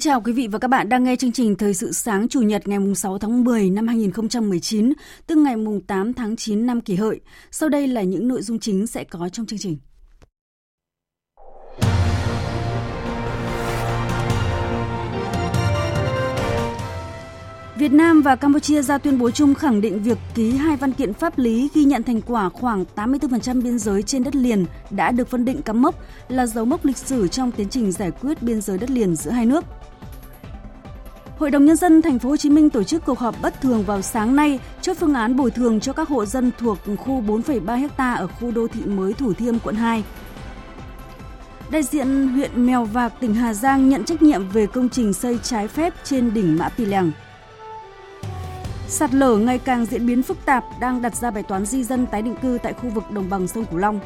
Kính chào quý vị và các bạn đang nghe chương trình Thời sự sáng Chủ nhật ngày 6 tháng 10 năm 2019, tức ngày 8 tháng 9 năm kỷ hợi. Sau đây là những nội dung chính sẽ có trong chương trình. Việt Nam và Campuchia ra tuyên bố chung khẳng định việc ký hai văn kiện pháp lý ghi nhận thành quả khoảng 84% biên giới trên đất liền đã được phân định cắm mốc là dấu mốc lịch sử trong tiến trình giải quyết biên giới đất liền giữa hai nước. Hội đồng nhân dân thành phố Hồ Chí Minh tổ chức cuộc họp bất thường vào sáng nay chốt phương án bồi thường cho các hộ dân thuộc khu 4,3 ha ở khu đô thị mới Thủ Thiêm, quận 2. Đại diện huyện Mèo Vạc, tỉnh Hà Giang nhận trách nhiệm về công trình xây trái phép trên đỉnh Mã Pì Lèng. Sạt lở ngày càng diễn biến phức tạp đang đặt ra bài toán di dân tái định cư tại khu vực đồng bằng sông Cửu Long.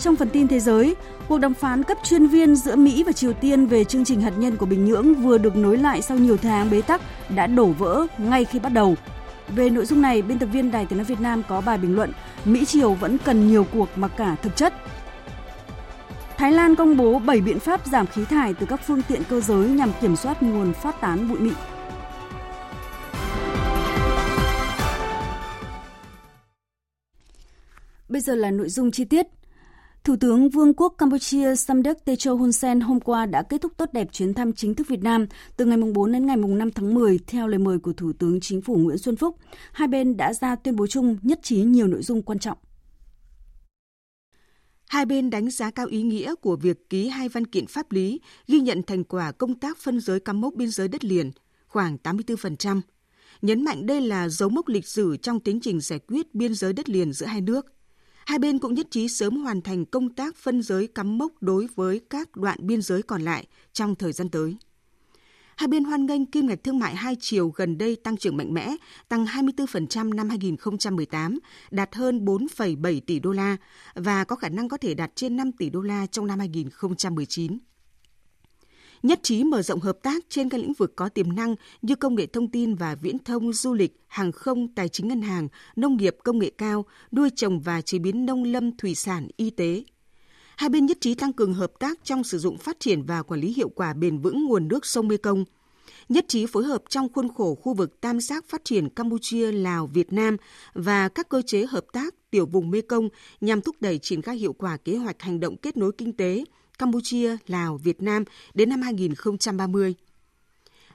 Trong phần tin thế giới, cuộc đàm phán cấp chuyên viên giữa Mỹ và Triều Tiên về chương trình hạt nhân của Bình Nhưỡng vừa được nối lại sau nhiều tháng bế tắc đã đổ vỡ ngay khi bắt đầu. Về nội dung này, biên tập viên Đài Tiếng nói Việt Nam có bài bình luận Mỹ Triều vẫn cần nhiều cuộc mà cả thực chất. Thái Lan công bố 7 biện pháp giảm khí thải từ các phương tiện cơ giới nhằm kiểm soát nguồn phát tán bụi mịn. Bây giờ là nội dung chi tiết. Thủ tướng Vương quốc Campuchia Samdech Techo Hun Sen hôm qua đã kết thúc tốt đẹp chuyến thăm chính thức Việt Nam từ ngày 4 đến ngày 5 tháng 10 theo lời mời của Thủ tướng Chính phủ Nguyễn Xuân Phúc. Hai bên đã ra tuyên bố chung nhất trí nhiều nội dung quan trọng. Hai bên đánh giá cao ý nghĩa của việc ký hai văn kiện pháp lý ghi nhận thành quả công tác phân giới cắm mốc biên giới đất liền, khoảng 84%. Nhấn mạnh đây là dấu mốc lịch sử trong tiến trình giải quyết biên giới đất liền giữa hai nước – Hai bên cũng nhất trí sớm hoàn thành công tác phân giới cắm mốc đối với các đoạn biên giới còn lại trong thời gian tới. Hai bên hoan nghênh kim ngạch thương mại hai chiều gần đây tăng trưởng mạnh mẽ, tăng 24% năm 2018, đạt hơn 4,7 tỷ đô la và có khả năng có thể đạt trên 5 tỷ đô la trong năm 2019 nhất trí mở rộng hợp tác trên các lĩnh vực có tiềm năng như công nghệ thông tin và viễn thông, du lịch, hàng không, tài chính ngân hàng, nông nghiệp công nghệ cao, nuôi trồng và chế biến nông lâm thủy sản, y tế. Hai bên nhất trí tăng cường hợp tác trong sử dụng phát triển và quản lý hiệu quả bền vững nguồn nước sông Mekong. Nhất trí phối hợp trong khuôn khổ khu vực tam giác phát triển Campuchia, Lào, Việt Nam và các cơ chế hợp tác tiểu vùng Mekong nhằm thúc đẩy triển khai hiệu quả kế hoạch hành động kết nối kinh tế, Campuchia, Lào, Việt Nam đến năm 2030.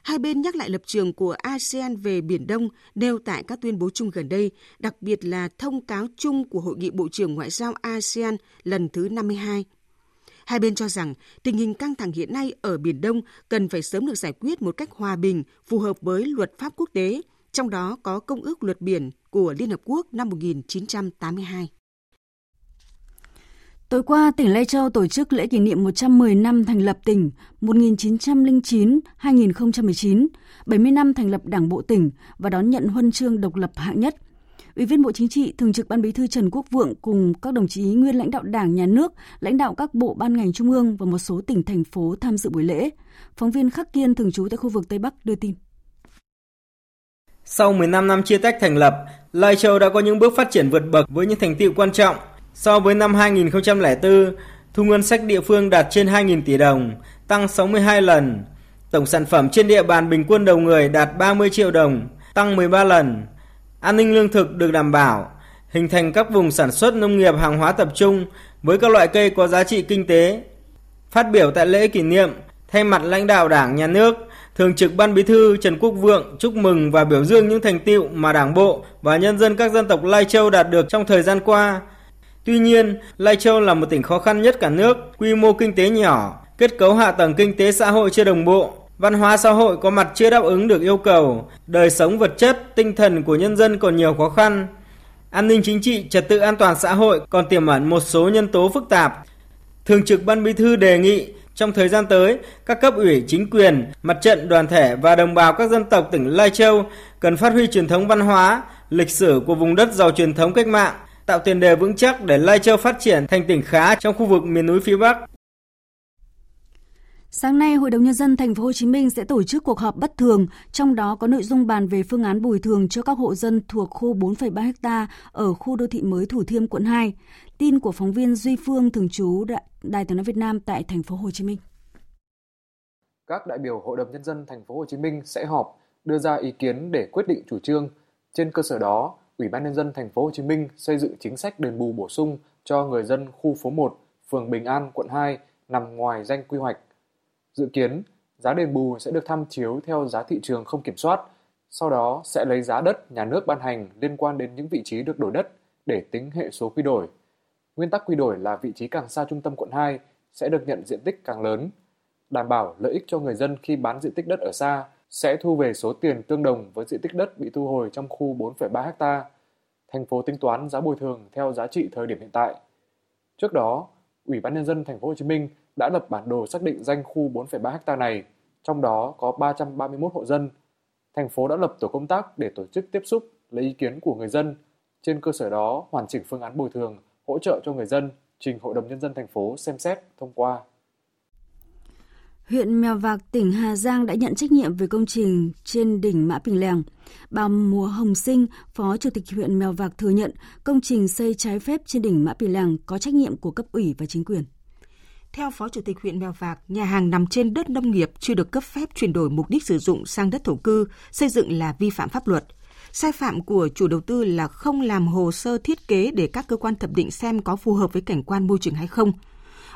Hai bên nhắc lại lập trường của ASEAN về Biển Đông nêu tại các tuyên bố chung gần đây, đặc biệt là thông cáo chung của Hội nghị Bộ trưởng Ngoại giao ASEAN lần thứ 52. Hai bên cho rằng tình hình căng thẳng hiện nay ở Biển Đông cần phải sớm được giải quyết một cách hòa bình, phù hợp với luật pháp quốc tế, trong đó có Công ước Luật Biển của Liên Hợp Quốc năm 1982. Tối qua, tỉnh Lai Châu tổ chức lễ kỷ niệm 110 năm thành lập tỉnh 1909-2019, 70 năm thành lập Đảng bộ tỉnh và đón nhận huân chương độc lập hạng nhất. Ủy viên Bộ Chính trị, Thường trực Ban Bí thư Trần Quốc Vượng cùng các đồng chí nguyên lãnh đạo Đảng, Nhà nước, lãnh đạo các bộ ban ngành trung ương và một số tỉnh thành phố tham dự buổi lễ. Phóng viên Khắc Kiên thường trú tại khu vực Tây Bắc đưa tin. Sau 15 năm chia tách thành lập, Lai Châu đã có những bước phát triển vượt bậc với những thành tựu quan trọng – So với năm 2004, thu ngân sách địa phương đạt trên 2.000 tỷ đồng, tăng 62 lần. Tổng sản phẩm trên địa bàn bình quân đầu người đạt 30 triệu đồng, tăng 13 lần. An ninh lương thực được đảm bảo, hình thành các vùng sản xuất nông nghiệp hàng hóa tập trung với các loại cây có giá trị kinh tế. Phát biểu tại lễ kỷ niệm, thay mặt lãnh đạo Đảng, Nhà nước, Thường trực Ban Bí thư Trần Quốc Vượng chúc mừng và biểu dương những thành tiệu mà Đảng bộ và nhân dân các dân tộc Lai Châu đạt được trong thời gian qua, Tuy nhiên, Lai Châu là một tỉnh khó khăn nhất cả nước, quy mô kinh tế nhỏ, kết cấu hạ tầng kinh tế xã hội chưa đồng bộ, văn hóa xã hội có mặt chưa đáp ứng được yêu cầu, đời sống vật chất, tinh thần của nhân dân còn nhiều khó khăn. An ninh chính trị, trật tự an toàn xã hội còn tiềm ẩn một số nhân tố phức tạp. Thường trực Ban Bí thư đề nghị trong thời gian tới, các cấp ủy chính quyền, mặt trận đoàn thể và đồng bào các dân tộc tỉnh Lai Châu cần phát huy truyền thống văn hóa, lịch sử của vùng đất giàu truyền thống cách mạng, tạo tiền đề vững chắc để Lai Châu phát triển thành tỉnh khá trong khu vực miền núi phía Bắc. Sáng nay, Hội đồng nhân dân thành phố Hồ Chí Minh sẽ tổ chức cuộc họp bất thường, trong đó có nội dung bàn về phương án bồi thường cho các hộ dân thuộc khu 4,3 ha ở khu đô thị mới Thủ Thiêm quận 2. Tin của phóng viên Duy Phương thường trú Đài Tiếng nói Việt Nam tại thành phố Hồ Chí Minh. Các đại biểu Hội đồng nhân dân thành phố Hồ Chí Minh sẽ họp đưa ra ý kiến để quyết định chủ trương. Trên cơ sở đó, Ủy ban nhân dân thành phố Hồ Chí Minh xây dựng chính sách đền bù bổ sung cho người dân khu phố 1, phường Bình An, quận 2 nằm ngoài danh quy hoạch. Dự kiến, giá đền bù sẽ được tham chiếu theo giá thị trường không kiểm soát, sau đó sẽ lấy giá đất nhà nước ban hành liên quan đến những vị trí được đổi đất để tính hệ số quy đổi. Nguyên tắc quy đổi là vị trí càng xa trung tâm quận 2 sẽ được nhận diện tích càng lớn, đảm bảo lợi ích cho người dân khi bán diện tích đất ở xa sẽ thu về số tiền tương đồng với diện tích đất bị thu hồi trong khu 4,3 ha. Thành phố tính toán giá bồi thường theo giá trị thời điểm hiện tại. Trước đó, Ủy ban nhân dân thành phố Hồ Chí Minh đã lập bản đồ xác định danh khu 4,3 ha này, trong đó có 331 hộ dân. Thành phố đã lập tổ công tác để tổ chức tiếp xúc lấy ý kiến của người dân, trên cơ sở đó hoàn chỉnh phương án bồi thường, hỗ trợ cho người dân trình Hội đồng nhân dân thành phố xem xét thông qua. Huyện Mèo Vạc, tỉnh Hà Giang đã nhận trách nhiệm về công trình trên đỉnh Mã Pình Lèng. Bà Mùa Hồng Sinh, Phó Chủ tịch huyện Mèo Vạc thừa nhận công trình xây trái phép trên đỉnh Mã Pình Lèng có trách nhiệm của cấp ủy và chính quyền. Theo Phó Chủ tịch huyện Mèo Vạc, nhà hàng nằm trên đất nông nghiệp chưa được cấp phép chuyển đổi mục đích sử dụng sang đất thổ cư, xây dựng là vi phạm pháp luật. Sai phạm của chủ đầu tư là không làm hồ sơ thiết kế để các cơ quan thẩm định xem có phù hợp với cảnh quan môi trường hay không.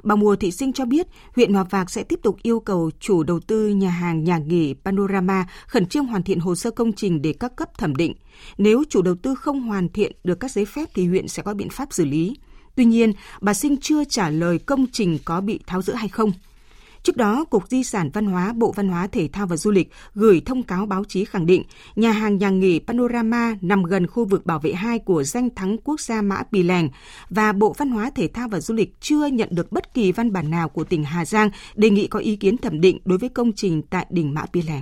Bà Mùa Thị Sinh cho biết, huyện Hòa Vạc sẽ tiếp tục yêu cầu chủ đầu tư nhà hàng nhà nghỉ Panorama khẩn trương hoàn thiện hồ sơ công trình để các cấp thẩm định. Nếu chủ đầu tư không hoàn thiện được các giấy phép thì huyện sẽ có biện pháp xử lý. Tuy nhiên, bà Sinh chưa trả lời công trình có bị tháo rỡ hay không. Trước đó, Cục Di sản Văn hóa, Bộ Văn hóa Thể thao và Du lịch gửi thông cáo báo chí khẳng định nhà hàng nhà nghỉ Panorama nằm gần khu vực bảo vệ 2 của danh thắng quốc gia Mã Pì Lèng và Bộ Văn hóa Thể thao và Du lịch chưa nhận được bất kỳ văn bản nào của tỉnh Hà Giang đề nghị có ý kiến thẩm định đối với công trình tại đỉnh Mã Pì Lèng.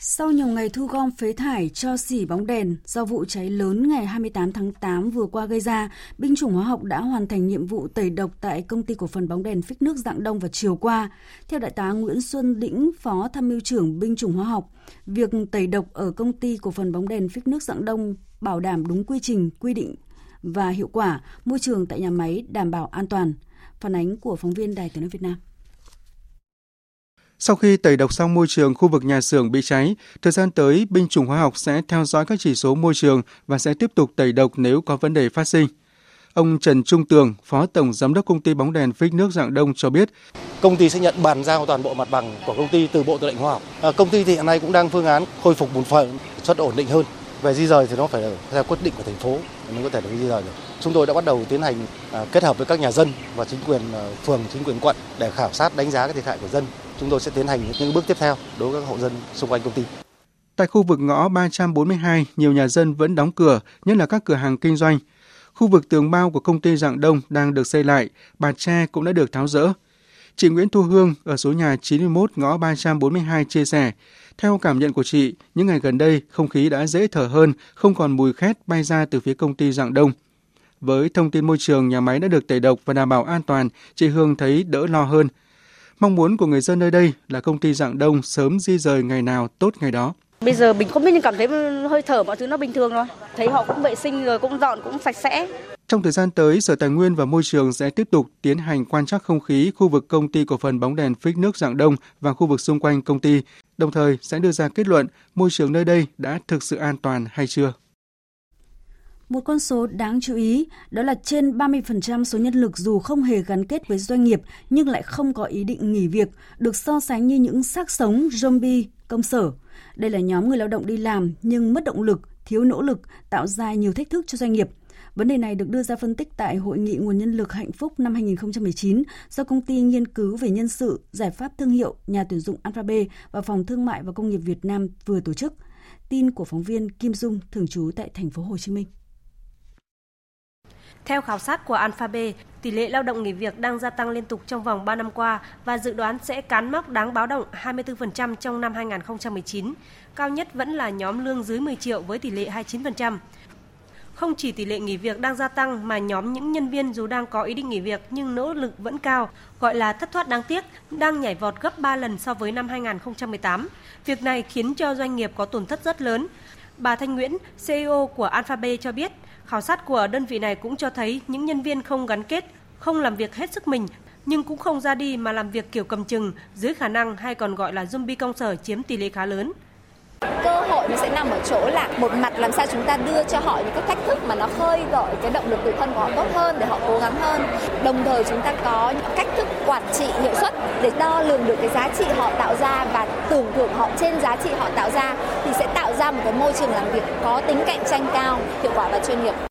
Sau nhiều ngày thu gom phế thải cho xỉ bóng đèn do vụ cháy lớn ngày 28 tháng 8 vừa qua gây ra, binh chủng hóa học đã hoàn thành nhiệm vụ tẩy độc tại công ty cổ phần bóng đèn phích nước dạng đông vào chiều qua. Theo đại tá Nguyễn Xuân Đĩnh, phó tham mưu trưởng binh chủng hóa học, việc tẩy độc ở công ty cổ phần bóng đèn phích nước dạng đông bảo đảm đúng quy trình, quy định và hiệu quả, môi trường tại nhà máy đảm bảo an toàn. Phản ánh của phóng viên Đài Tiếng nói Việt Nam. Sau khi tẩy độc xong môi trường khu vực nhà xưởng bị cháy, thời gian tới, binh chủng hóa học sẽ theo dõi các chỉ số môi trường và sẽ tiếp tục tẩy độc nếu có vấn đề phát sinh. Ông Trần Trung Tường, Phó Tổng Giám đốc Công ty bóng đèn phích nước dạng đông cho biết. Công ty sẽ nhận bàn giao toàn bộ mặt bằng của công ty từ Bộ Tư lệnh Hóa học. À, công ty thì hiện nay cũng đang phương án khôi phục một phần suất ổn định hơn. Về di rời thì nó phải theo quyết định của thành phố mới có thể được di rời được. Chúng tôi đã bắt đầu tiến hành à, kết hợp với các nhà dân và chính quyền à, phường, chính quyền quận để khảo sát đánh giá cái thiệt hại của dân chúng tôi sẽ tiến hành những bước tiếp theo đối với các hộ dân xung quanh công ty. Tại khu vực ngõ 342, nhiều nhà dân vẫn đóng cửa, nhất là các cửa hàng kinh doanh. Khu vực tường bao của công ty Dạng Đông đang được xây lại, bạt tre cũng đã được tháo rỡ. Chị Nguyễn Thu Hương ở số nhà 91 ngõ 342 chia sẻ, theo cảm nhận của chị, những ngày gần đây không khí đã dễ thở hơn, không còn mùi khét bay ra từ phía công ty Dạng Đông. Với thông tin môi trường nhà máy đã được tẩy độc và đảm bảo an toàn, chị Hương thấy đỡ lo hơn. Mong muốn của người dân nơi đây là công ty Dạng Đông sớm di rời ngày nào tốt ngày đó. Bây giờ mình không biết nhưng cảm thấy hơi thở mọi thứ nó bình thường rồi. Thấy họ cũng vệ sinh rồi, cũng dọn, cũng sạch sẽ. Trong thời gian tới, Sở Tài nguyên và Môi trường sẽ tiếp tục tiến hành quan trắc không khí khu vực công ty cổ phần bóng đèn phích nước Dạng Đông và khu vực xung quanh công ty, đồng thời sẽ đưa ra kết luận môi trường nơi đây đã thực sự an toàn hay chưa. Một con số đáng chú ý đó là trên 30% số nhân lực dù không hề gắn kết với doanh nghiệp nhưng lại không có ý định nghỉ việc, được so sánh như những xác sống zombie công sở. Đây là nhóm người lao động đi làm nhưng mất động lực, thiếu nỗ lực, tạo ra nhiều thách thức cho doanh nghiệp. Vấn đề này được đưa ra phân tích tại Hội nghị nguồn nhân lực hạnh phúc năm 2019 do công ty nghiên cứu về nhân sự, giải pháp thương hiệu, nhà tuyển dụng Alphabet và Phòng Thương mại và Công nghiệp Việt Nam vừa tổ chức. Tin của phóng viên Kim Dung thường trú tại thành phố Hồ Chí Minh. Theo khảo sát của Alphabet, tỷ lệ lao động nghỉ việc đang gia tăng liên tục trong vòng 3 năm qua và dự đoán sẽ cán mốc đáng báo động 24% trong năm 2019. Cao nhất vẫn là nhóm lương dưới 10 triệu với tỷ lệ 29%. Không chỉ tỷ lệ nghỉ việc đang gia tăng mà nhóm những nhân viên dù đang có ý định nghỉ việc nhưng nỗ lực vẫn cao, gọi là thất thoát đáng tiếc, đang nhảy vọt gấp 3 lần so với năm 2018. Việc này khiến cho doanh nghiệp có tổn thất rất lớn. Bà Thanh Nguyễn, CEO của Alphabet cho biết, khảo sát của đơn vị này cũng cho thấy những nhân viên không gắn kết, không làm việc hết sức mình nhưng cũng không ra đi mà làm việc kiểu cầm chừng, dưới khả năng hay còn gọi là zombie công sở chiếm tỷ lệ khá lớn. Cơ hội nó sẽ nằm ở chỗ là một mặt làm sao chúng ta đưa cho họ những cái thách thức mà nó khơi gợi cái động lực tự thân của họ tốt hơn để họ cố gắng hơn. Đồng thời chúng ta có những cách thức quản trị hiệu suất để đo lường được cái giá trị họ tạo ra và tưởng thưởng họ trên giá trị họ tạo ra thì sẽ tạo ra một cái môi trường làm việc có tính cạnh tranh cao, hiệu quả và chuyên nghiệp.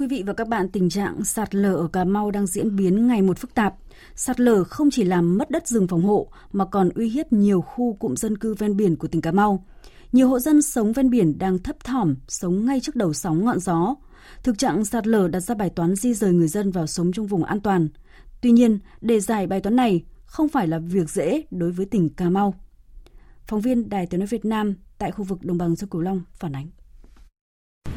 Quý vị và các bạn, tình trạng sạt lở ở Cà Mau đang diễn biến ngày một phức tạp. Sạt lở không chỉ làm mất đất rừng phòng hộ mà còn uy hiếp nhiều khu cụm dân cư ven biển của tỉnh Cà Mau. Nhiều hộ dân sống ven biển đang thấp thỏm, sống ngay trước đầu sóng ngọn gió. Thực trạng sạt lở đặt ra bài toán di rời người dân vào sống trong vùng an toàn. Tuy nhiên, để giải bài toán này không phải là việc dễ đối với tỉnh Cà Mau. Phóng viên Đài Tiếng nói Việt Nam tại khu vực đồng bằng sông Cửu Long phản ánh.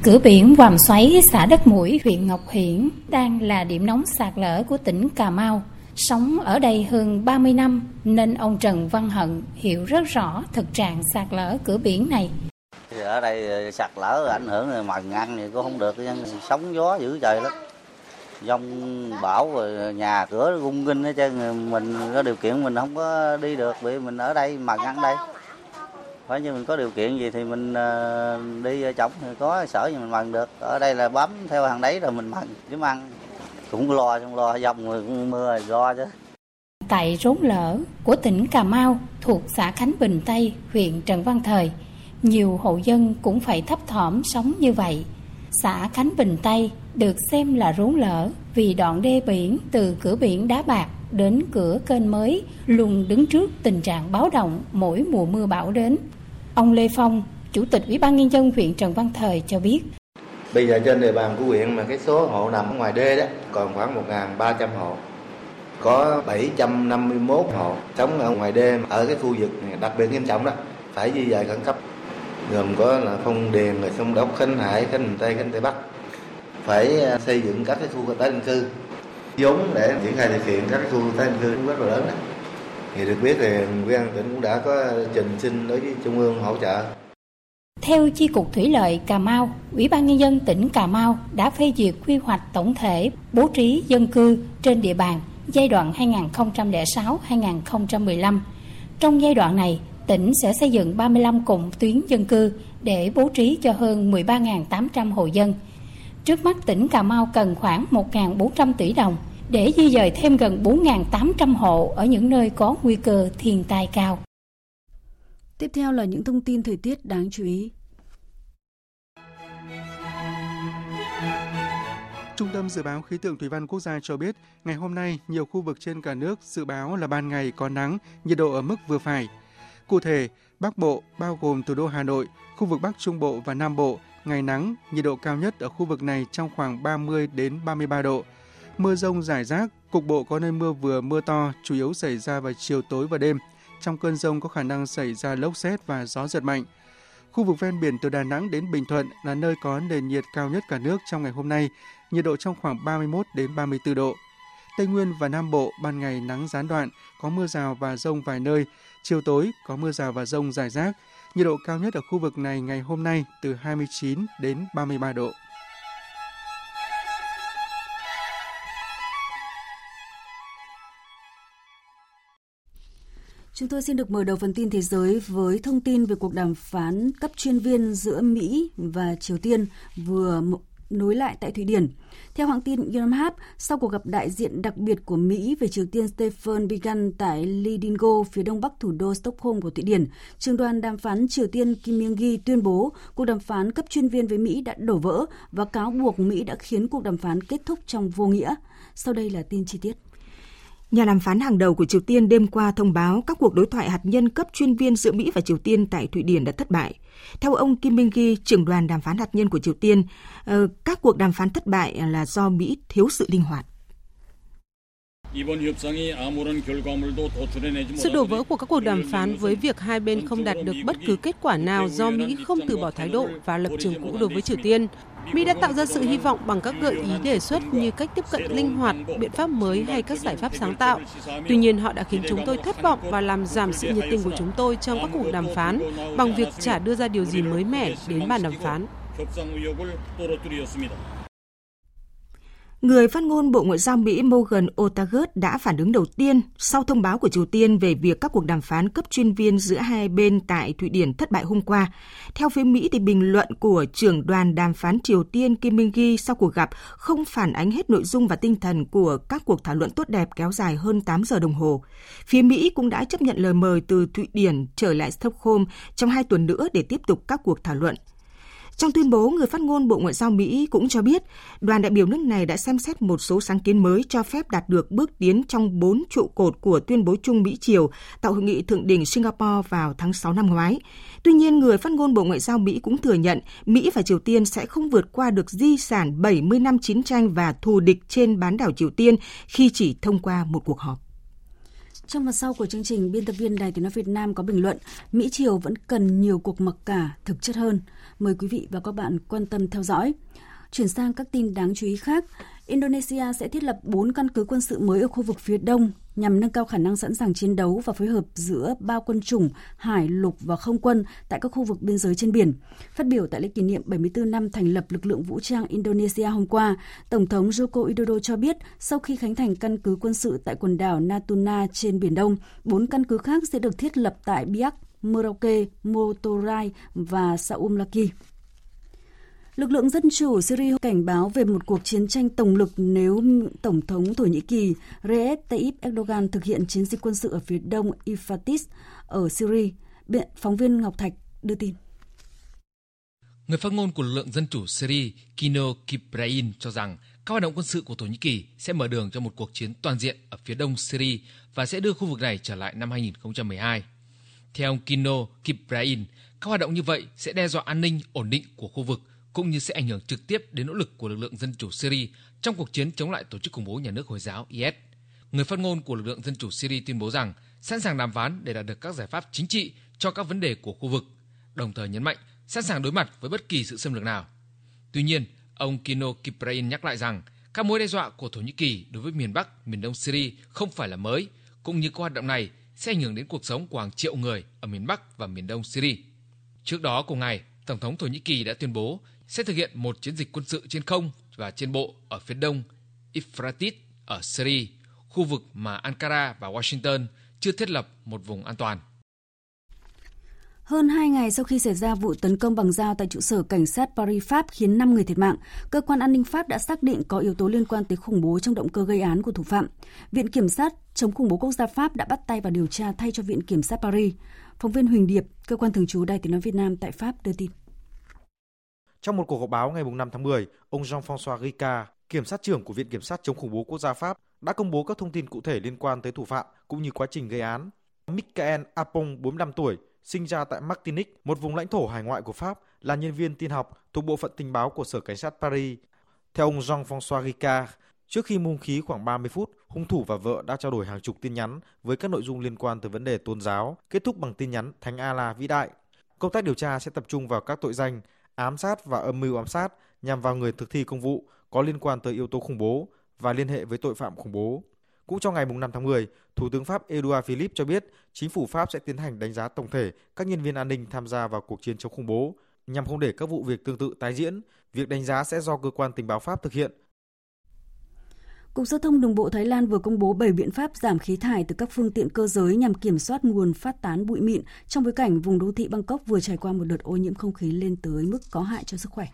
Cửa biển Vàm Xoáy, xã Đất Mũi, huyện Ngọc Hiển đang là điểm nóng sạt lở của tỉnh Cà Mau. Sống ở đây hơn 30 năm nên ông Trần Văn Hận hiểu rất rõ thực trạng sạt lở cửa biển này. Ở đây ờ, sạt lở ảnh hưởng mần ăn thì cũng không được, sóng gió dữ trời lắm. Dông bão rồi nhà cửa rung kinh hết trơn, mình có điều kiện mình không có đi được vì mình ở đây mà ăn đây phải như mình có điều kiện gì thì mình ờ, đi trồng có sở gì mình mần được. Ở đây là bấm theo hàng đấy rồi mình mần chứ ăn cũng lo không lo dòng rồi mưa lo chứ. Tại rốn lở của tỉnh Cà Mau thuộc xã Khánh Bình Tây, huyện Trần Văn Thời, nhiều hộ dân cũng phải thấp thỏm sống như vậy. Xã Khánh Bình Tây được xem là rốn lở vì đoạn đê biển từ cửa biển Đá Bạc đến cửa kênh mới luôn đứng trước tình trạng báo động mỗi mùa mưa bão đến. Ông Lê Phong, Chủ tịch Ủy ban Nhân dân huyện Trần Văn Thời cho biết. Bây giờ trên địa bàn của huyện mà cái số hộ nằm ở ngoài đê đó còn khoảng 1.300 hộ. Có 751 hộ sống ở ngoài đê ở cái khu vực này đặc biệt nghiêm trọng đó phải di dời khẩn cấp gồm có là phong điền rồi sông đốc khánh hải khánh bình tây khánh tây bắc phải à, xây dựng các cái khu tái định cư vốn để triển khai thực hiện các khu tái định cư cũng rất là lớn đó. thì được biết thì ủy ban tỉnh cũng đã có trình xin đối với trung ương hỗ trợ theo Chi cục Thủy lợi Cà Mau, Ủy ban Nhân dân tỉnh Cà Mau đã phê duyệt quy hoạch tổng thể bố trí dân cư trên địa bàn giai đoạn 2006-2015. Trong giai đoạn này, tỉnh sẽ xây dựng 35 cụm tuyến dân cư để bố trí cho hơn 13.800 hộ dân. Trước mắt tỉnh Cà Mau cần khoảng 1.400 tỷ đồng để di dời thêm gần 4.800 hộ ở những nơi có nguy cơ thiên tai cao. Tiếp theo là những thông tin thời tiết đáng chú ý. Trung tâm Dự báo Khí tượng Thủy văn Quốc gia cho biết, ngày hôm nay, nhiều khu vực trên cả nước dự báo là ban ngày có nắng, nhiệt độ ở mức vừa phải. Cụ thể, Bắc Bộ, bao gồm thủ đô Hà Nội, khu vực Bắc Trung Bộ và Nam Bộ, ngày nắng, nhiệt độ cao nhất ở khu vực này trong khoảng 30 đến 33 độ. Mưa rông rải rác, cục bộ có nơi mưa vừa mưa to, chủ yếu xảy ra vào chiều tối và đêm. Trong cơn rông có khả năng xảy ra lốc xét và gió giật mạnh. Khu vực ven biển từ Đà Nẵng đến Bình Thuận là nơi có nền nhiệt cao nhất cả nước trong ngày hôm nay, nhiệt độ trong khoảng 31 đến 34 độ. Tây Nguyên và Nam Bộ ban ngày nắng gián đoạn, có mưa rào và rông vài nơi, chiều tối có mưa rào và rông rải rác. Nhiệt độ cao nhất ở khu vực này ngày hôm nay từ 29 đến 33 độ. Chúng tôi xin được mở đầu phần tin thế giới với thông tin về cuộc đàm phán cấp chuyên viên giữa Mỹ và Triều Tiên vừa nối lại tại Thụy Điển. Theo hãng tin Yonhap, sau cuộc gặp đại diện đặc biệt của Mỹ về Triều Tiên Stephen Biegun tại Lidingö, phía đông bắc thủ đô Stockholm của Thụy Điển, trường đoàn đàm phán Triều Tiên Kim Myung-gi tuyên bố cuộc đàm phán cấp chuyên viên với Mỹ đã đổ vỡ và cáo buộc Mỹ đã khiến cuộc đàm phán kết thúc trong vô nghĩa. Sau đây là tin chi tiết. Nhà đàm phán hàng đầu của Triều Tiên đêm qua thông báo các cuộc đối thoại hạt nhân cấp chuyên viên giữa Mỹ và Triều Tiên tại Thụy Điển đã thất bại. Theo ông Kim Min-gi, trưởng đoàn đàm phán hạt nhân của Triều Tiên, ờ, các cuộc đàm phán thất bại là do Mỹ thiếu sự linh hoạt. Sự đổ vỡ của các cuộc đàm phán với việc hai bên không đạt được bất cứ kết quả nào do Mỹ không từ bỏ thái độ và lập trường cũ đối với Triều Tiên. Mỹ đã tạo ra sự hy vọng bằng các gợi ý đề xuất như cách tiếp cận linh hoạt, biện pháp mới hay các giải pháp sáng tạo. Tuy nhiên, họ đã khiến chúng tôi thất vọng và làm giảm sự nhiệt tình của chúng tôi trong các cuộc đàm phán bằng việc chả đưa ra điều gì mới mẻ đến bàn đàm phán. Người phát ngôn Bộ Ngoại giao Mỹ Morgan Ortagus đã phản ứng đầu tiên sau thông báo của Triều Tiên về việc các cuộc đàm phán cấp chuyên viên giữa hai bên tại Thụy Điển thất bại hôm qua. Theo phía Mỹ, thì bình luận của trưởng đoàn đàm phán Triều Tiên Kim Min-gi sau cuộc gặp không phản ánh hết nội dung và tinh thần của các cuộc thảo luận tốt đẹp kéo dài hơn 8 giờ đồng hồ. Phía Mỹ cũng đã chấp nhận lời mời từ Thụy Điển trở lại Stockholm trong hai tuần nữa để tiếp tục các cuộc thảo luận. Trong tuyên bố, người phát ngôn Bộ Ngoại giao Mỹ cũng cho biết đoàn đại biểu nước này đã xem xét một số sáng kiến mới cho phép đạt được bước tiến trong bốn trụ cột của tuyên bố chung Mỹ-Triều tại hội nghị thượng đỉnh Singapore vào tháng 6 năm ngoái. Tuy nhiên, người phát ngôn Bộ Ngoại giao Mỹ cũng thừa nhận Mỹ và Triều Tiên sẽ không vượt qua được di sản 70 năm chiến tranh và thù địch trên bán đảo Triều Tiên khi chỉ thông qua một cuộc họp. Trong phần sau của chương trình, biên tập viên Đài Tiếng Nói Việt Nam có bình luận Mỹ Triều vẫn cần nhiều cuộc mặc cả thực chất hơn. Mời quý vị và các bạn quan tâm theo dõi. Chuyển sang các tin đáng chú ý khác, Indonesia sẽ thiết lập 4 căn cứ quân sự mới ở khu vực phía đông nhằm nâng cao khả năng sẵn sàng chiến đấu và phối hợp giữa ba quân chủng hải, lục và không quân tại các khu vực biên giới trên biển. Phát biểu tại lễ kỷ niệm 74 năm thành lập lực lượng vũ trang Indonesia hôm qua, Tổng thống Joko Widodo cho biết sau khi khánh thành căn cứ quân sự tại quần đảo Natuna trên Biển Đông, bốn căn cứ khác sẽ được thiết lập tại Biak, Merauke, Motorai và Saumlaki. Lực lượng dân chủ Syria cảnh báo về một cuộc chiến tranh tổng lực nếu Tổng thống Thổ Nhĩ Kỳ Recep Tayyip Erdogan thực hiện chiến dịch quân sự ở phía đông Ifatis ở Syria. Phóng viên Ngọc Thạch đưa tin. Người phát ngôn của lực lượng dân chủ Syria Kino Kiprain cho rằng các hoạt động quân sự của Thổ Nhĩ Kỳ sẽ mở đường cho một cuộc chiến toàn diện ở phía đông Syria và sẽ đưa khu vực này trở lại năm 2012. Theo ông Kino Kiprain, các hoạt động như vậy sẽ đe dọa an ninh, ổn định của khu vực cũng như sẽ ảnh hưởng trực tiếp đến nỗ lực của lực lượng dân chủ Syria trong cuộc chiến chống lại tổ chức khủng bố nhà nước Hồi giáo IS. Người phát ngôn của lực lượng dân chủ Syria tuyên bố rằng sẵn sàng đàm phán để đạt được các giải pháp chính trị cho các vấn đề của khu vực, đồng thời nhấn mạnh sẵn sàng đối mặt với bất kỳ sự xâm lược nào. Tuy nhiên, ông Kino Kiprain nhắc lại rằng các mối đe dọa của Thổ Nhĩ Kỳ đối với miền Bắc, miền Đông Syria không phải là mới, cũng như các hoạt động này sẽ ảnh hưởng đến cuộc sống của hàng triệu người ở miền Bắc và miền Đông Syria. Trước đó cùng ngày, Tổng thống Thổ Nhĩ Kỳ đã tuyên bố sẽ thực hiện một chiến dịch quân sự trên không và trên bộ ở phía đông Euphrates ở Syria, khu vực mà Ankara và Washington chưa thiết lập một vùng an toàn. Hơn 2 ngày sau khi xảy ra vụ tấn công bằng dao tại trụ sở cảnh sát Paris, Pháp khiến 5 người thiệt mạng, cơ quan an ninh Pháp đã xác định có yếu tố liên quan tới khủng bố trong động cơ gây án của thủ phạm. Viện Kiểm sát chống khủng bố quốc gia Pháp đã bắt tay vào điều tra thay cho Viện Kiểm sát Paris. Phóng viên Huỳnh Điệp, cơ quan thường trú Đài tiếng nói Việt Nam tại Pháp đưa tin. Trong một cuộc họp báo ngày 5 tháng 10, ông Jean-François Ricard, kiểm sát trưởng của Viện Kiểm sát chống khủng bố quốc gia Pháp, đã công bố các thông tin cụ thể liên quan tới thủ phạm cũng như quá trình gây án. Michael Apong, 45 tuổi, sinh ra tại Martinique, một vùng lãnh thổ hải ngoại của Pháp, là nhân viên tin học thuộc bộ phận tình báo của Sở Cảnh sát Paris. Theo ông Jean-François Ricard, trước khi hung khí khoảng 30 phút, hung thủ và vợ đã trao đổi hàng chục tin nhắn với các nội dung liên quan tới vấn đề tôn giáo, kết thúc bằng tin nhắn Thánh Allah vĩ đại. Công tác điều tra sẽ tập trung vào các tội danh ám sát và âm mưu ám sát nhằm vào người thực thi công vụ có liên quan tới yếu tố khủng bố và liên hệ với tội phạm khủng bố. Cũng trong ngày 5 tháng 10, Thủ tướng Pháp Edouard Philippe cho biết chính phủ Pháp sẽ tiến hành đánh giá tổng thể các nhân viên an ninh tham gia vào cuộc chiến chống khủng bố nhằm không để các vụ việc tương tự tái diễn. Việc đánh giá sẽ do cơ quan tình báo Pháp thực hiện Cục Giao thông Đường bộ Thái Lan vừa công bố 7 biện pháp giảm khí thải từ các phương tiện cơ giới nhằm kiểm soát nguồn phát tán bụi mịn trong bối cảnh vùng đô thị Bangkok vừa trải qua một đợt ô nhiễm không khí lên tới mức có hại cho sức khỏe.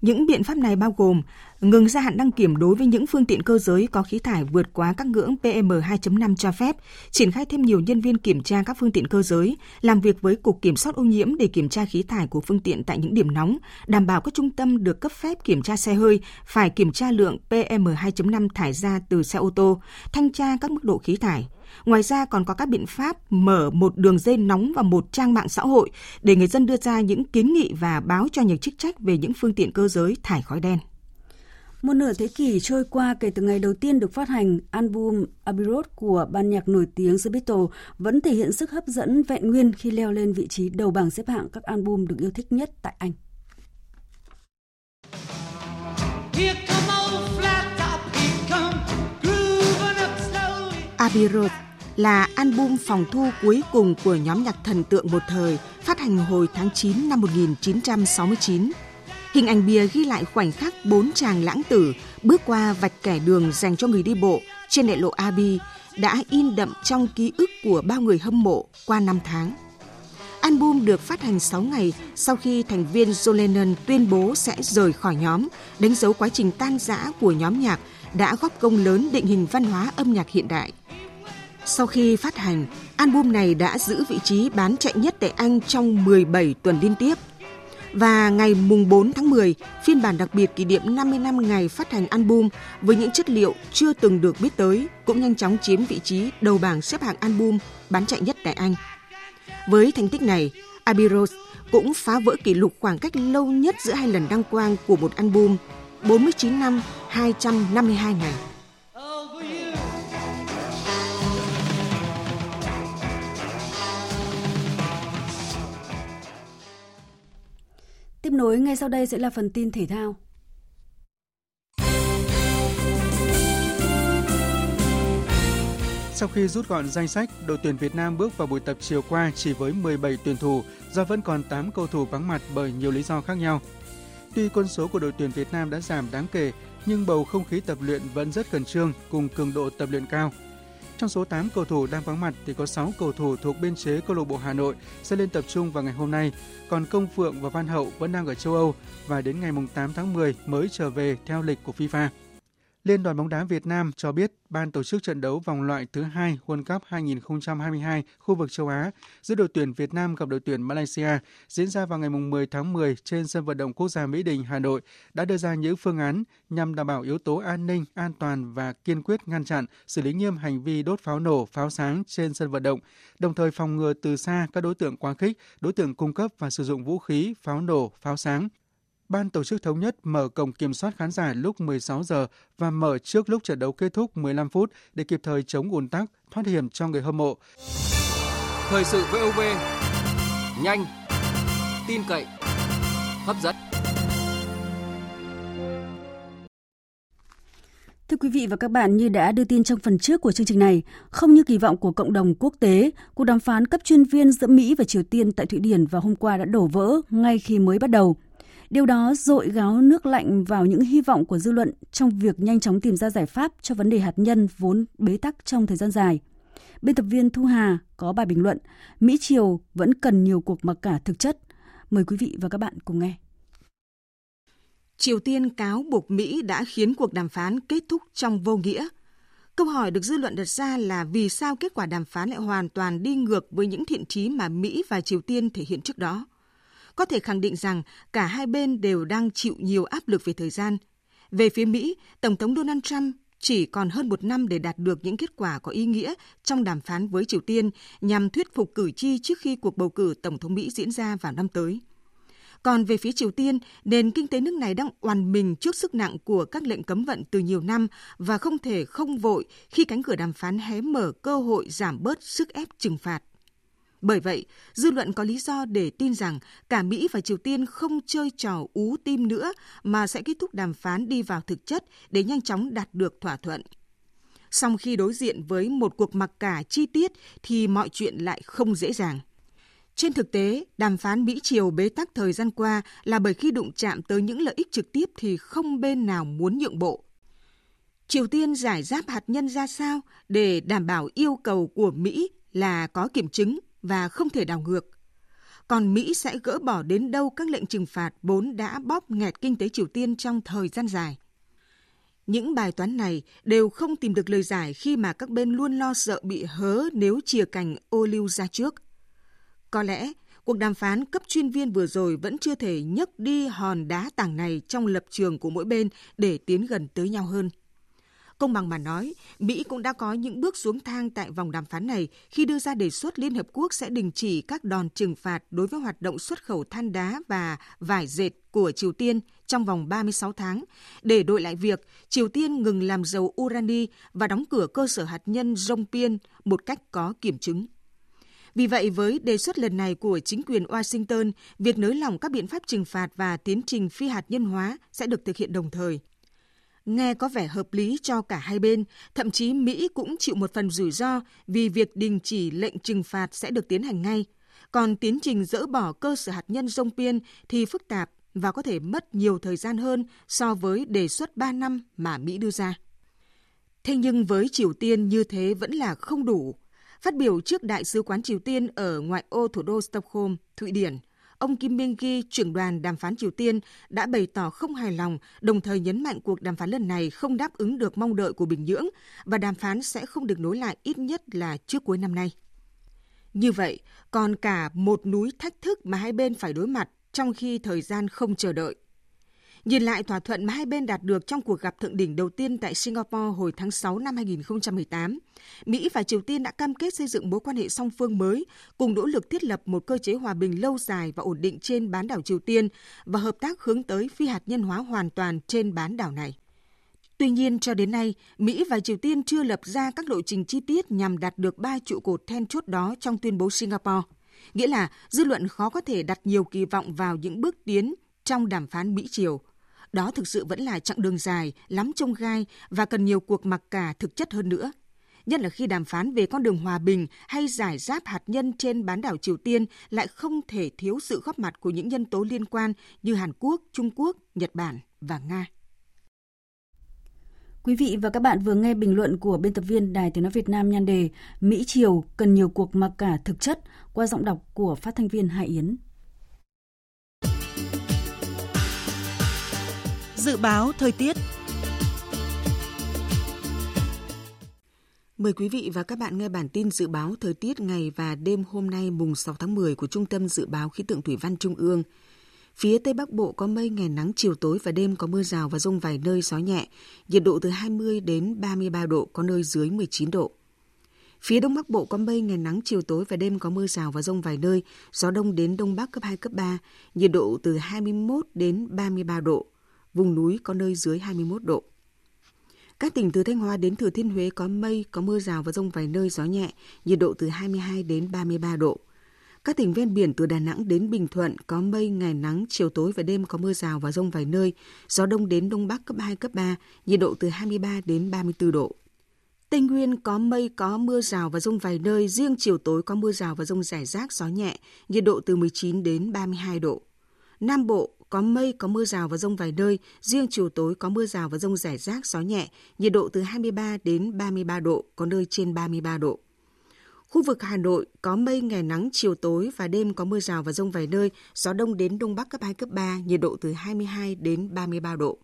Những biện pháp này bao gồm ngừng gia hạn đăng kiểm đối với những phương tiện cơ giới có khí thải vượt quá các ngưỡng PM2.5 cho phép, triển khai thêm nhiều nhân viên kiểm tra các phương tiện cơ giới, làm việc với Cục Kiểm soát ô nhiễm để kiểm tra khí thải của phương tiện tại những điểm nóng, đảm bảo các trung tâm được cấp phép kiểm tra xe hơi phải kiểm tra lượng PM2.5 thải ra từ xe ô tô, thanh tra các mức độ khí thải. Ngoài ra còn có các biện pháp mở một đường dây nóng và một trang mạng xã hội để người dân đưa ra những kiến nghị và báo cho nhà chức trách về những phương tiện cơ giới thải khói đen. Một nửa thế kỷ trôi qua kể từ ngày đầu tiên được phát hành, album Abbey Road của ban nhạc nổi tiếng The Beatles vẫn thể hiện sức hấp dẫn vẹn nguyên khi leo lên vị trí đầu bảng xếp hạng các album được yêu thích nhất tại Anh. Abbey Road là album phòng thu cuối cùng của nhóm nhạc thần tượng một thời, phát hành hồi tháng 9 năm 1969. Hình ảnh bìa ghi lại khoảnh khắc bốn chàng lãng tử bước qua vạch kẻ đường dành cho người đi bộ trên đại lộ Abbey đã in đậm trong ký ức của bao người hâm mộ qua năm tháng. Album được phát hành 6 ngày sau khi thành viên John Lennon tuyên bố sẽ rời khỏi nhóm, đánh dấu quá trình tan rã của nhóm nhạc đã góp công lớn định hình văn hóa âm nhạc hiện đại. Sau khi phát hành, album này đã giữ vị trí bán chạy nhất tại Anh trong 17 tuần liên tiếp. Và ngày mùng 4 tháng 10, phiên bản đặc biệt kỷ niệm 50 năm ngày phát hành album với những chất liệu chưa từng được biết tới cũng nhanh chóng chiếm vị trí đầu bảng xếp hạng album bán chạy nhất tại Anh. Với thành tích này, Abbey Road cũng phá vỡ kỷ lục khoảng cách lâu nhất giữa hai lần đăng quang của một album 49 năm 252 ngày. Tiếp nối ngay sau đây sẽ là phần tin thể thao. Sau khi rút gọn danh sách, đội tuyển Việt Nam bước vào buổi tập chiều qua chỉ với 17 tuyển thủ do vẫn còn 8 cầu thủ vắng mặt bởi nhiều lý do khác nhau. Tuy quân số của đội tuyển Việt Nam đã giảm đáng kể, nhưng bầu không khí tập luyện vẫn rất khẩn trương cùng cường độ tập luyện cao. Trong số 8 cầu thủ đang vắng mặt thì có 6 cầu thủ thuộc biên chế câu lạc bộ Hà Nội sẽ lên tập trung vào ngày hôm nay, còn Công Phượng và Văn Hậu vẫn đang ở châu Âu và đến ngày 8 tháng 10 mới trở về theo lịch của FIFA. Liên đoàn bóng đá Việt Nam cho biết ban tổ chức trận đấu vòng loại thứ hai World Cup 2022 khu vực châu Á giữa đội tuyển Việt Nam gặp đội tuyển Malaysia diễn ra vào ngày 10 tháng 10 trên sân vận động quốc gia Mỹ Đình, Hà Nội đã đưa ra những phương án nhằm đảm bảo yếu tố an ninh, an toàn và kiên quyết ngăn chặn, xử lý nghiêm hành vi đốt pháo nổ, pháo sáng trên sân vận động, đồng thời phòng ngừa từ xa các đối tượng quá khích, đối tượng cung cấp và sử dụng vũ khí, pháo nổ, pháo sáng, Ban tổ chức thống nhất mở cổng kiểm soát khán giả lúc 16 giờ và mở trước lúc trận đấu kết thúc 15 phút để kịp thời chống ùn tắc, thoát hiểm cho người hâm mộ. Thời sự VOV, nhanh, tin cậy, hấp dẫn. Thưa quý vị và các bạn, như đã đưa tin trong phần trước của chương trình này, không như kỳ vọng của cộng đồng quốc tế, cuộc đàm phán cấp chuyên viên giữa Mỹ và Triều Tiên tại Thụy Điển vào hôm qua đã đổ vỡ ngay khi mới bắt đầu. Điều đó dội gáo nước lạnh vào những hy vọng của dư luận trong việc nhanh chóng tìm ra giải pháp cho vấn đề hạt nhân vốn bế tắc trong thời gian dài. Biên tập viên Thu Hà có bài bình luận, Mỹ Triều vẫn cần nhiều cuộc mặc cả thực chất. Mời quý vị và các bạn cùng nghe. Triều Tiên cáo buộc Mỹ đã khiến cuộc đàm phán kết thúc trong vô nghĩa. Câu hỏi được dư luận đặt ra là vì sao kết quả đàm phán lại hoàn toàn đi ngược với những thiện trí mà Mỹ và Triều Tiên thể hiện trước đó có thể khẳng định rằng cả hai bên đều đang chịu nhiều áp lực về thời gian. Về phía Mỹ, Tổng thống Donald Trump chỉ còn hơn một năm để đạt được những kết quả có ý nghĩa trong đàm phán với Triều Tiên nhằm thuyết phục cử tri trước khi cuộc bầu cử Tổng thống Mỹ diễn ra vào năm tới. Còn về phía Triều Tiên, nền kinh tế nước này đang oàn mình trước sức nặng của các lệnh cấm vận từ nhiều năm và không thể không vội khi cánh cửa đàm phán hé mở cơ hội giảm bớt sức ép trừng phạt. Bởi vậy, dư luận có lý do để tin rằng cả Mỹ và Triều Tiên không chơi trò ú tim nữa mà sẽ kết thúc đàm phán đi vào thực chất để nhanh chóng đạt được thỏa thuận. Song khi đối diện với một cuộc mặc cả chi tiết thì mọi chuyện lại không dễ dàng. Trên thực tế, đàm phán Mỹ-Triều bế tắc thời gian qua là bởi khi đụng chạm tới những lợi ích trực tiếp thì không bên nào muốn nhượng bộ. Triều Tiên giải giáp hạt nhân ra sao để đảm bảo yêu cầu của Mỹ là có kiểm chứng và không thể đảo ngược. còn Mỹ sẽ gỡ bỏ đến đâu các lệnh trừng phạt vốn đã bóp nghẹt kinh tế Triều Tiên trong thời gian dài. Những bài toán này đều không tìm được lời giải khi mà các bên luôn lo sợ bị hớ nếu chìa cành ô lưu ra trước. Có lẽ, cuộc đàm phán cấp chuyên viên vừa rồi vẫn chưa thể nhấc đi hòn đá tảng này trong lập trường của mỗi bên để tiến gần tới nhau hơn. Công bằng mà nói, Mỹ cũng đã có những bước xuống thang tại vòng đàm phán này khi đưa ra đề xuất Liên Hợp Quốc sẽ đình chỉ các đòn trừng phạt đối với hoạt động xuất khẩu than đá và vải dệt của Triều Tiên trong vòng 36 tháng, để đổi lại việc Triều Tiên ngừng làm dầu urani và đóng cửa cơ sở hạt nhân Jongpyeon một cách có kiểm chứng. Vì vậy, với đề xuất lần này của chính quyền Washington, việc nới lỏng các biện pháp trừng phạt và tiến trình phi hạt nhân hóa sẽ được thực hiện đồng thời. Nghe có vẻ hợp lý cho cả hai bên, thậm chí Mỹ cũng chịu một phần rủi ro vì việc đình chỉ lệnh trừng phạt sẽ được tiến hành ngay. Còn tiến trình dỡ bỏ cơ sở hạt nhân Rông Piên thì phức tạp và có thể mất nhiều thời gian hơn so với đề xuất 3 năm mà Mỹ đưa ra. Thế nhưng với Triều Tiên như thế vẫn là không đủ. Phát biểu trước Đại sứ quán Triều Tiên ở ngoại ô thủ đô Stockholm, Thụy Điển, ông Kim Myung Gi, trưởng đoàn đàm phán Triều Tiên, đã bày tỏ không hài lòng, đồng thời nhấn mạnh cuộc đàm phán lần này không đáp ứng được mong đợi của Bình Nhưỡng và đàm phán sẽ không được nối lại ít nhất là trước cuối năm nay. Như vậy, còn cả một núi thách thức mà hai bên phải đối mặt trong khi thời gian không chờ đợi. Nhìn lại thỏa thuận mà hai bên đạt được trong cuộc gặp thượng đỉnh đầu tiên tại Singapore hồi tháng 6 năm 2018, Mỹ và Triều Tiên đã cam kết xây dựng mối quan hệ song phương mới, cùng nỗ lực thiết lập một cơ chế hòa bình lâu dài và ổn định trên bán đảo Triều Tiên và hợp tác hướng tới phi hạt nhân hóa hoàn toàn trên bán đảo này. Tuy nhiên, cho đến nay, Mỹ và Triều Tiên chưa lập ra các lộ trình chi tiết nhằm đạt được ba trụ cột then chốt đó trong tuyên bố Singapore. Nghĩa là dư luận khó có thể đặt nhiều kỳ vọng vào những bước tiến trong đàm phán Mỹ-Triều. Đó thực sự vẫn là chặng đường dài, lắm trông gai và cần nhiều cuộc mặc cả thực chất hơn nữa. Nhất là khi đàm phán về con đường hòa bình hay giải giáp hạt nhân trên bán đảo Triều Tiên lại không thể thiếu sự góp mặt của những nhân tố liên quan như Hàn Quốc, Trung Quốc, Nhật Bản và Nga. Quý vị và các bạn vừa nghe bình luận của biên tập viên Đài Tiếng Nói Việt Nam nhan đề Mỹ Triều cần nhiều cuộc mặc cả thực chất qua giọng đọc của phát thanh viên Hải Yến. Dự báo thời tiết. Mời quý vị và các bạn nghe bản tin dự báo thời tiết ngày và đêm hôm nay mùng 6 tháng 10 của Trung tâm Dự báo Khí tượng Thủy văn Trung ương. Phía Tây Bắc Bộ có mây, ngày nắng, chiều tối và đêm có mưa rào và rông vài nơi gió nhẹ, nhiệt độ từ 20 đến 33 độ, có nơi dưới 19 độ. Phía Đông Bắc Bộ có mây, ngày nắng, chiều tối và đêm có mưa rào và rông vài nơi, gió đông đến Đông Bắc cấp 2, cấp 3, nhiệt độ từ 21 đến 33 độ, vùng núi có nơi dưới 21 độ. Các tỉnh từ Thanh Hóa đến Thừa Thiên Huế có mây, có mưa rào và rông vài nơi gió nhẹ, nhiệt độ từ 22 đến 33 độ. Các tỉnh ven biển từ Đà Nẵng đến Bình Thuận có mây, ngày nắng, chiều tối và đêm có mưa rào và rông vài nơi, gió đông đến đông bắc cấp 2, cấp 3, nhiệt độ từ 23 đến 34 độ. Tây Nguyên có mây, có mưa rào và rông vài nơi, riêng chiều tối có mưa rào và rông rải rác, gió nhẹ, nhiệt độ từ 19 đến 32 độ. Nam Bộ có mây, có mưa rào và rông vài nơi, riêng chiều tối có mưa rào và rông rải rác, gió nhẹ, nhiệt độ từ 23 đến 33 độ, có nơi trên 33 độ. Khu vực Hà Nội có mây, ngày nắng, chiều tối và đêm có mưa rào và rông vài nơi, gió đông đến đông bắc cấp 2, cấp 3, nhiệt độ từ 22 đến 33 độ.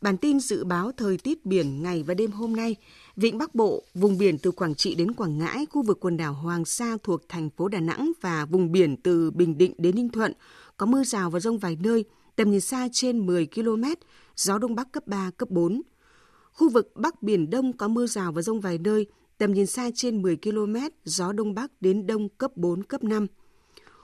Bản tin dự báo thời tiết biển ngày và đêm hôm nay, Vịnh Bắc Bộ, vùng biển từ Quảng Trị đến Quảng Ngãi, khu vực quần đảo Hoàng Sa thuộc thành phố Đà Nẵng và vùng biển từ Bình Định đến Ninh Thuận có mưa rào và rông vài nơi, tầm nhìn xa trên 10 km, gió đông bắc cấp 3, cấp 4. Khu vực Bắc Biển Đông có mưa rào và rông vài nơi, tầm nhìn xa trên 10 km, gió đông bắc đến đông cấp 4, cấp 5.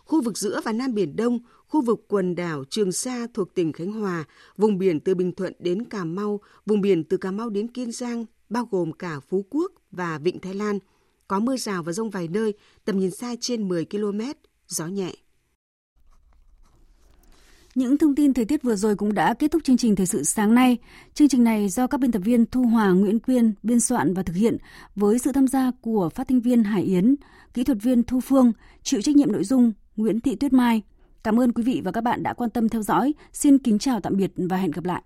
Khu vực giữa và Nam Biển Đông, khu vực quần đảo Trường Sa thuộc tỉnh Khánh Hòa, vùng biển từ Bình Thuận đến Cà Mau, vùng biển từ Cà Mau đến Kiên Giang, bao gồm cả Phú Quốc và Vịnh Thái Lan. Có mưa rào và rông vài nơi, tầm nhìn xa trên 10 km, gió nhẹ. Những thông tin thời tiết vừa rồi cũng đã kết thúc chương trình thời sự sáng nay. Chương trình này do các biên tập viên Thu Hòa, Nguyễn Quyên biên soạn và thực hiện với sự tham gia của phát thanh viên Hải Yến, kỹ thuật viên Thu Phương, chịu trách nhiệm nội dung Nguyễn Thị Tuyết Mai. Cảm ơn quý vị và các bạn đã quan tâm theo dõi. Xin kính chào tạm biệt và hẹn gặp lại.